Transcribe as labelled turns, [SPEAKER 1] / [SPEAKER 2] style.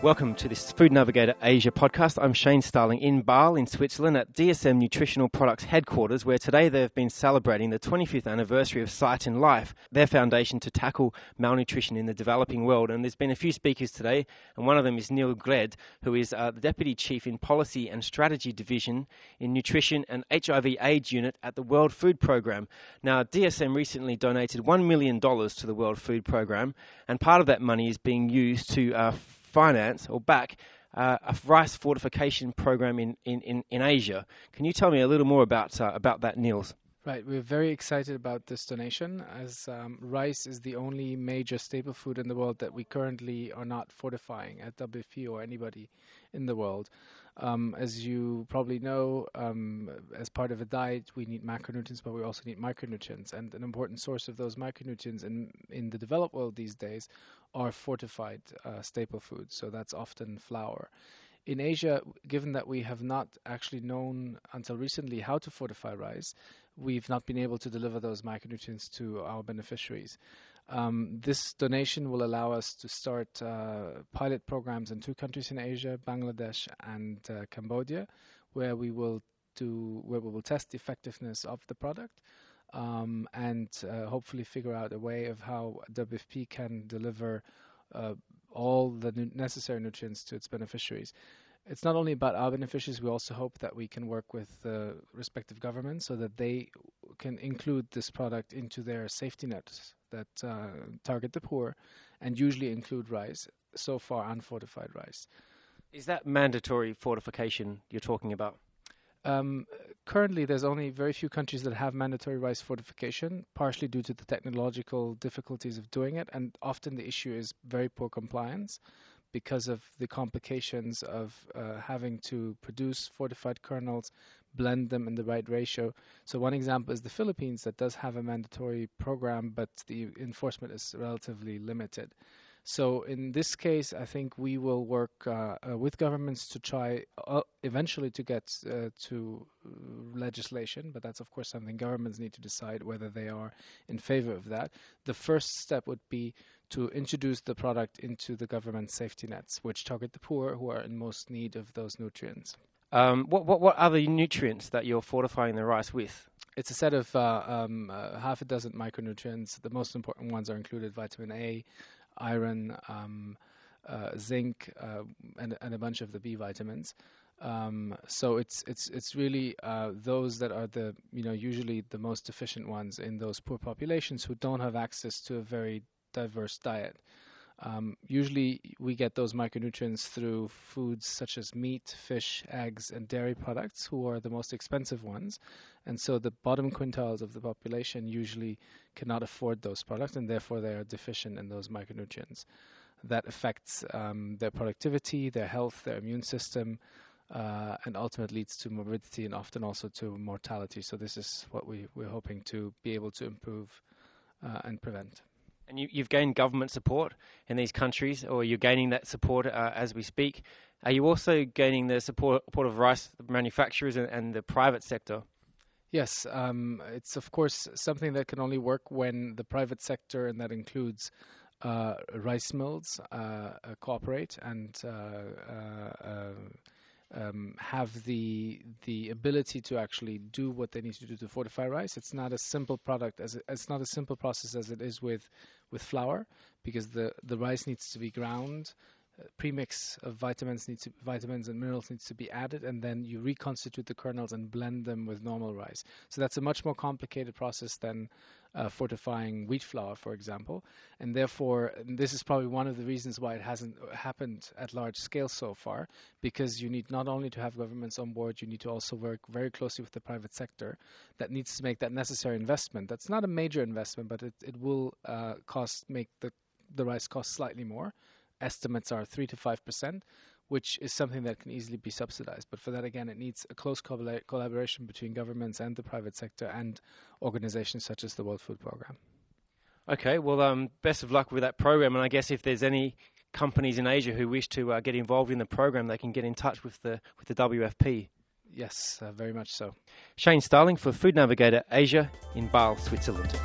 [SPEAKER 1] Welcome to this Food Navigator Asia podcast. I'm Shane Starling in Basel in Switzerland at DSM Nutritional Products headquarters, where today they've been celebrating the 25th anniversary of Sight and Life, their foundation to tackle malnutrition in the developing world. And there's been a few speakers today, and one of them is Nils Grede, who is uh, the Deputy Chief in Policy and Strategy Division in Nutrition and HIV AIDS Unit at the World Food Programme. Now, DSM recently donated $1 million to the World Food Programme, and part of that money is being used to uh, finance or back uh, a rice fortification program in, in, in, Asia. Can you tell me a little more about uh, about that, Nils?
[SPEAKER 2] Right, we're very excited about this donation as um, rice is the only major staple food in the world that we currently are not fortifying at WFP or anybody in the world. Um, as you probably know, um, as part of a diet, we need macronutrients, but we also need micronutrients. And an important source of those micronutrients in, in the developed world these days are fortified uh, staple foods. So that's often flour. In Asia, given that we have not actually known until recently how to fortify rice, we've not been able to deliver those micronutrients to our beneficiaries. Um, this donation will allow us to start uh, pilot programs in two countries in Asia, Bangladesh and uh, Cambodia, where we will do where we will test the effectiveness of the product um, and uh, hopefully figure out a way of how WFP can deliver uh, all the necessary nutrients to its beneficiaries it's not only about our beneficiaries, we also hope that we can work with the respective governments so that they can include this product into their safety nets that uh, target the poor and usually include rice, so far unfortified rice.
[SPEAKER 1] Is that mandatory fortification you're talking about?
[SPEAKER 2] Um, currently, there's only very few countries that have mandatory rice fortification, partially due to the technological difficulties of doing it, and often the issue is very poor compliance because of the complications of uh, having to produce fortified kernels, blend them in the right ratio. So one example is the Philippines that does have a mandatory program, but the enforcement is relatively limited. So in this case, I think we will work uh, uh, with governments to try uh, eventually to get uh, to uh, legislation, but that's of course something governments need to decide whether they are in favor of that. The first step would be to introduce the product into the government safety nets, which target the poor who are in most need of those nutrients.
[SPEAKER 1] Um, what, what, what are the nutrients that you're fortifying the rice with?
[SPEAKER 2] It's a set of uh, um, uh, half a dozen micronutrients. The most important ones are included vitamin A, iron, um, uh, zinc, uh, and, and, a bunch of the B vitamins. Um, so it's it's it's really uh, those that are the you know usually the most deficient ones in those poor populations who don't have access to a very diverse diet. Um, usually, we get those micronutrients through foods such as meat, fish, eggs, and dairy products, who are the most expensive ones. And so, the bottom quintiles of the population usually cannot afford those products, and therefore, they are deficient in those micronutrients. That affects um, their productivity, their health, their immune system, uh, and ultimately leads to morbidity and often also to mortality. So, this is what we, we're hoping to be able to improve uh, and prevent.
[SPEAKER 1] And you, have gained government support in these countries, or you're gaining that support uh, as we speak. Are you also gaining the support, support of rice manufacturers and, and the private sector?
[SPEAKER 2] Yes, um, it's of course something that can only work when the private sector, and that includes uh, rice mills, uh, uh cooperate and uh, uh, um, have the the ability to actually do what they need to do to fortify rice. It's not a simple product as it, it's not a simple process as it is with with flour because the the rice needs to be ground premix of vitamins needs to, vitamins and minerals needs to be added, and then you reconstitute the kernels and blend them with normal rice. So that's a much more complicated process than uh, fortifying wheat flour, for example, and therefore and this is probably one of the reasons why it hasn't happened at large scale so far, because you need not only to have governments on board, you need to also work very closely with the private sector that needs to make that necessary investment. That's not a major investment, but it, it will uh, cost make the the rice cost slightly more estimates are 3 to 5%, which is something that can easily be subsidized. But for that, again, it needs a close collaboration between governments and the private sector and organizations such as the World Food Programme.
[SPEAKER 1] Okay, well, um, best of luck with that program. And I guess if there's any companies in Asia who wish to uh, get involved in the program, they can get in touch with the with the WFP.
[SPEAKER 2] Yes, uh, very much so.
[SPEAKER 1] Shane Starling for Food Navigator Asia in Basel, Switzerland.